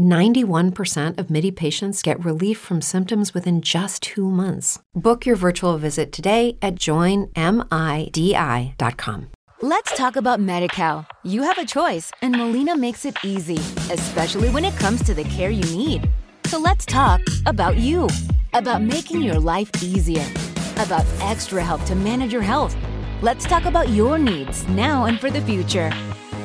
91% of MIDI patients get relief from symptoms within just two months. Book your virtual visit today at joinmidi.com. Let's talk about MediCal. You have a choice, and Molina makes it easy, especially when it comes to the care you need. So let's talk about you, about making your life easier, about extra help to manage your health. Let's talk about your needs now and for the future.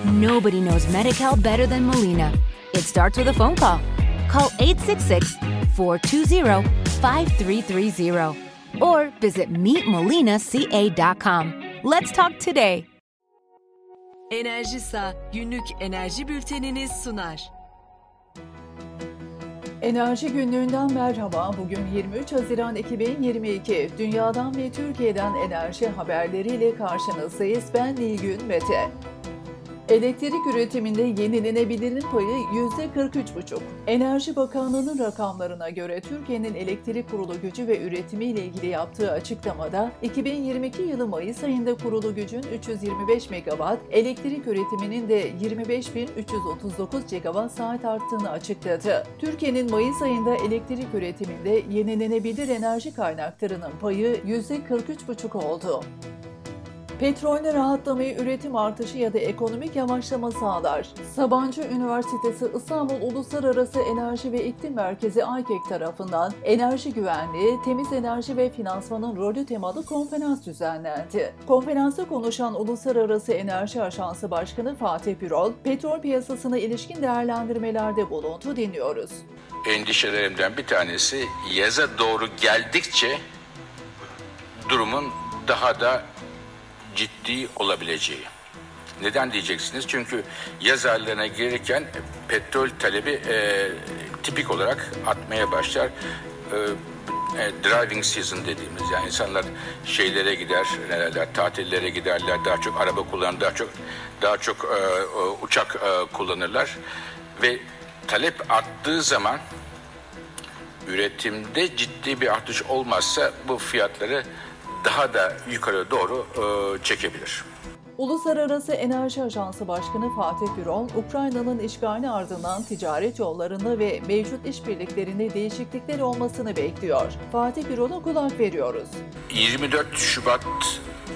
Nobody knows MediCal better than Molina. It starts with a phone call. Call 866 420 5330 or visit meetmolinaca.com. Let's talk today. Enerjisa günlük enerji bülteniniz sunar. Enerji günlüğünden merhaba. Bugün 23 Haziran 2022. Dünyadan ve Türkiye'den enerji haberleriyle karşınızdayız. Ben Nilgün Mete. Elektrik üretiminde yenilenebilirin payı %43,5. Enerji Bakanlığı'nın rakamlarına göre Türkiye'nin elektrik kurulu gücü ve üretimi ile ilgili yaptığı açıklamada 2022 yılı Mayıs ayında kurulu gücün 325 megawatt, elektrik üretiminin de 25.339 gigawatt saat arttığını açıkladı. Türkiye'nin Mayıs ayında elektrik üretiminde yenilenebilir enerji kaynaklarının payı %43,5 oldu. Petrolde rahatlamayı üretim artışı ya da ekonomik yavaşlama sağlar. Sabancı Üniversitesi İstanbul Uluslararası Enerji ve İklim Merkezi AYKEK tarafından enerji güvenliği, temiz enerji ve finansmanın rolü temalı konferans düzenlendi. Konferansta konuşan Uluslararası Enerji Ajansı Başkanı Fatih Birol, petrol piyasasına ilişkin değerlendirmelerde bulundu dinliyoruz. Endişelerimden bir tanesi yaza doğru geldikçe durumun daha da ciddi olabileceği. Neden diyeceksiniz? Çünkü yaz aylarına girirken petrol talebi e, tipik olarak artmaya başlar. E, e, driving season dediğimiz yani insanlar şeylere gider, neler tatillere giderler, daha çok araba kullanır, daha çok daha çok e, uçak e, kullanırlar ve talep arttığı zaman üretimde ciddi bir artış olmazsa bu fiyatları daha da yukarı doğru e, çekebilir. Uluslararası Enerji Ajansı Başkanı Fatih Gürol, Ukrayna'nın işgali ardından ticaret yollarında ve mevcut işbirliklerinde değişiklikler olmasını bekliyor. Fatih Gürol'a kulak veriyoruz. 24 Şubat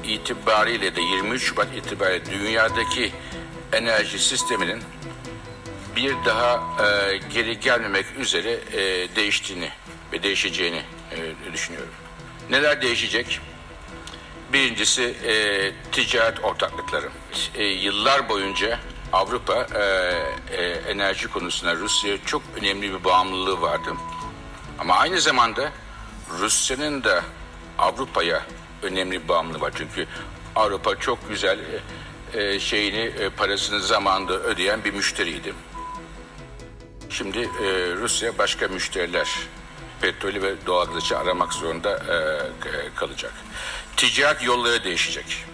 itibariyle de 23 Şubat itibariyle dünyadaki enerji sisteminin bir daha e, geri gelmemek üzere e, değiştiğini ve değişeceğini e, düşünüyorum. Neler değişecek? Birincisi e, ticaret ortaklıkları. E, yıllar boyunca Avrupa e, e, enerji konusunda Rusya'ya çok önemli bir bağımlılığı vardı. Ama aynı zamanda Rusya'nın da Avrupa'ya önemli bir bağımlılığı var. Çünkü Avrupa çok güzel e, e şeyini e, parasını zamanında ödeyen bir müşteriydi. Şimdi e, Rusya başka müşteriler petrolü ve doğalgazı aramak zorunda e, kalacak. Ticaret yolları değişecek.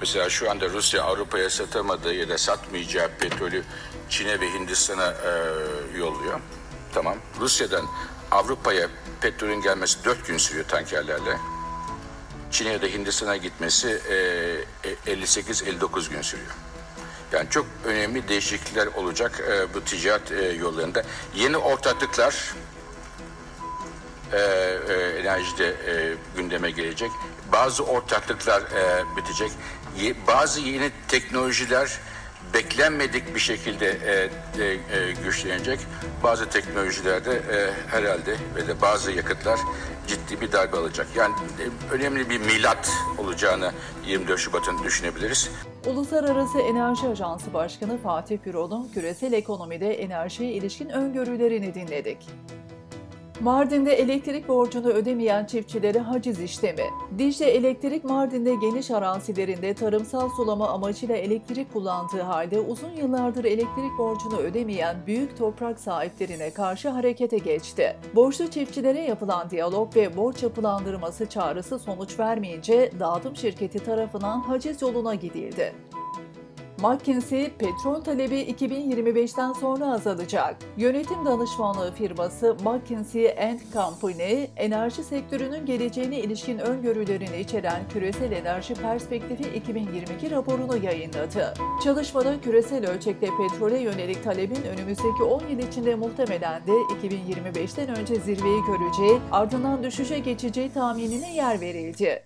Mesela şu anda Rusya Avrupa'ya satamadığı ya da satmayacağı petrolü Çin'e ve Hindistan'a e, yolluyor. Tamam. Rusya'dan Avrupa'ya petrolün gelmesi dört gün sürüyor tankerlerle. Çin'e ya da Hindistan'a gitmesi e, 58-59 gün sürüyor. Yani çok önemli değişiklikler olacak e, bu ticaret e, yollarında. Yeni ortaklıklar e, e, enerjide e, gündeme gelecek. Bazı ortaklıklar e, bitecek. Ye, bazı yeni teknolojiler beklenmedik bir şekilde e, e, e, güçlenecek. Bazı teknolojilerde e, herhalde ve de bazı yakıtlar ciddi bir darbe alacak. Yani e, önemli bir milat olacağını 24 Şubat'ın düşünebiliriz. Uluslararası Enerji Ajansı Başkanı Fatih Gürol'un küresel ekonomide enerjiye ilişkin öngörülerini dinledik. Mardin'de elektrik borcunu ödemeyen çiftçilere haciz işlemi. Dicle Elektrik Mardin'de geniş arazilerinde tarımsal sulama amacıyla elektrik kullandığı halde uzun yıllardır elektrik borcunu ödemeyen büyük toprak sahiplerine karşı harekete geçti. Borçlu çiftçilere yapılan diyalog ve borç yapılandırması çağrısı sonuç vermeyince dağıtım şirketi tarafından haciz yoluna gidildi. McKinsey, petrol talebi 2025'ten sonra azalacak. Yönetim danışmanlığı firması McKinsey Company, enerji sektörünün geleceğine ilişkin öngörülerini içeren Küresel Enerji Perspektifi 2022 raporunu yayınladı. Çalışmada küresel ölçekte petrole yönelik talebin önümüzdeki 10 yıl içinde muhtemelen de 2025'ten önce zirveyi göreceği, ardından düşüşe geçeceği tahminine yer verildi.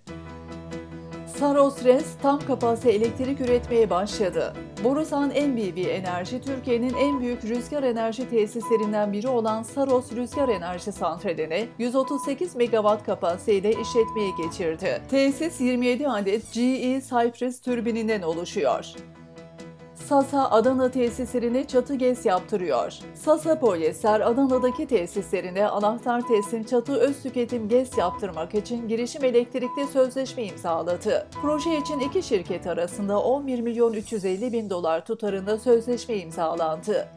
Saros Res tam kapasite elektrik üretmeye başladı. Borusan NBB Enerji, Türkiye'nin en büyük rüzgar enerji tesislerinden biri olan Saros Rüzgar Enerji Santrali'ni 138 megawatt kapasiteyle işletmeye geçirdi. Tesis 27 adet GE Cypress türbininden oluşuyor. Sasa Adana tesislerine çatı GES yaptırıyor. Sasa Polyester Adana'daki tesislerine anahtar teslim çatı öz tüketim GES yaptırmak için girişim elektrikli sözleşme imzaladı. Proje için iki şirket arasında 11 milyon 350 bin dolar tutarında sözleşme imzalandı.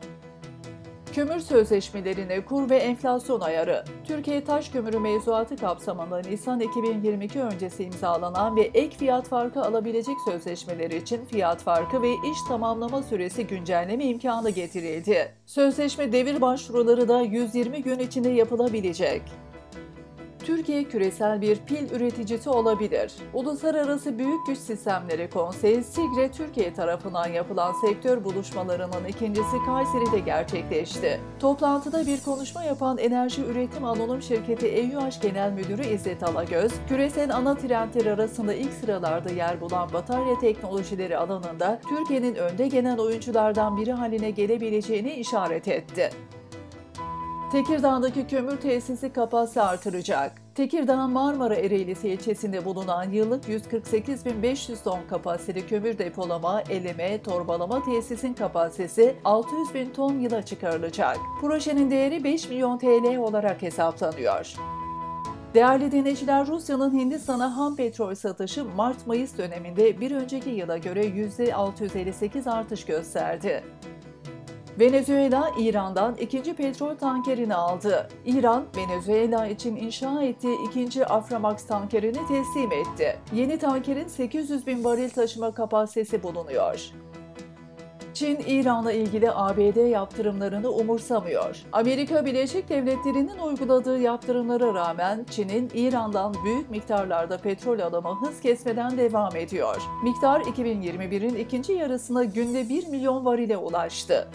Kömür sözleşmelerine kur ve enflasyon ayarı. Türkiye Taş Kömürü mevzuatı kapsamında Nisan 2022 öncesi imzalanan ve ek fiyat farkı alabilecek sözleşmeler için fiyat farkı ve iş tamamlama süresi güncelleme imkanı getirildi. Sözleşme devir başvuruları da 120 gün içinde yapılabilecek. Türkiye küresel bir pil üreticisi olabilir. Uluslararası Büyük Güç Sistemleri Konseyi SIGRE Türkiye tarafından yapılan sektör buluşmalarının ikincisi Kayseri'de gerçekleşti. Toplantıda bir konuşma yapan Enerji Üretim Anonim Şirketi EÜH Genel Müdürü İzzet Alagöz, küresel ana trendler arasında ilk sıralarda yer bulan batarya teknolojileri alanında Türkiye'nin önde gelen oyunculardan biri haline gelebileceğini işaret etti. Tekirdağ'daki kömür tesisi kapasite artıracak. Tekirdağ Marmara Ereğlisi ilçesinde bulunan yıllık 148.500 ton kapasiteli kömür depolama, eleme, torbalama tesisin kapasitesi 600 bin ton yıla çıkarılacak. Projenin değeri 5 milyon TL olarak hesaplanıyor. Değerli dinleyiciler, Rusya'nın Hindistan'a ham petrol satışı Mart-Mayıs döneminde bir önceki yıla göre %658 artış gösterdi. Venezuela, İran'dan ikinci petrol tankerini aldı. İran, Venezuela için inşa ettiği ikinci Aframax tankerini teslim etti. Yeni tankerin 800 bin varil taşıma kapasitesi bulunuyor. Çin, İran'la ilgili ABD yaptırımlarını umursamıyor. Amerika Birleşik Devletleri'nin uyguladığı yaptırımlara rağmen Çin'in İran'dan büyük miktarlarda petrol alımı hız kesmeden devam ediyor. Miktar 2021'in ikinci yarısına günde 1 milyon varile ulaştı.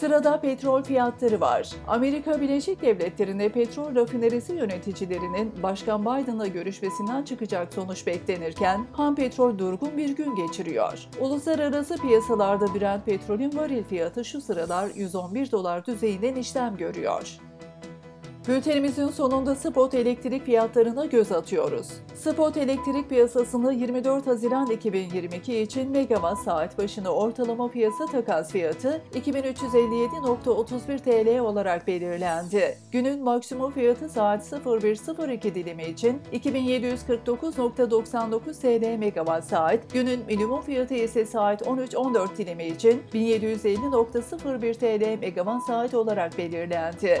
Sırada petrol fiyatları var. Amerika Birleşik Devletleri'nde petrol rafinerisi yöneticilerinin Başkan Biden'la görüşmesinden çıkacak sonuç beklenirken ham petrol durgun bir gün geçiriyor. Uluslararası piyasalarda Brent petrolün varil fiyatı şu sıralar 111 dolar düzeyinden işlem görüyor. Bültenimizin sonunda spot elektrik fiyatlarına göz atıyoruz. Spot elektrik piyasasında 24 Haziran 2022 için megawatt saat başına ortalama piyasa takas fiyatı 2357.31 TL olarak belirlendi. Günün maksimum fiyatı saat 01.02 dilimi için 2749.99 TL megawatt saat, günün minimum fiyatı ise saat 13.14 dilimi için 1750.01 TL megawatt saat olarak belirlendi.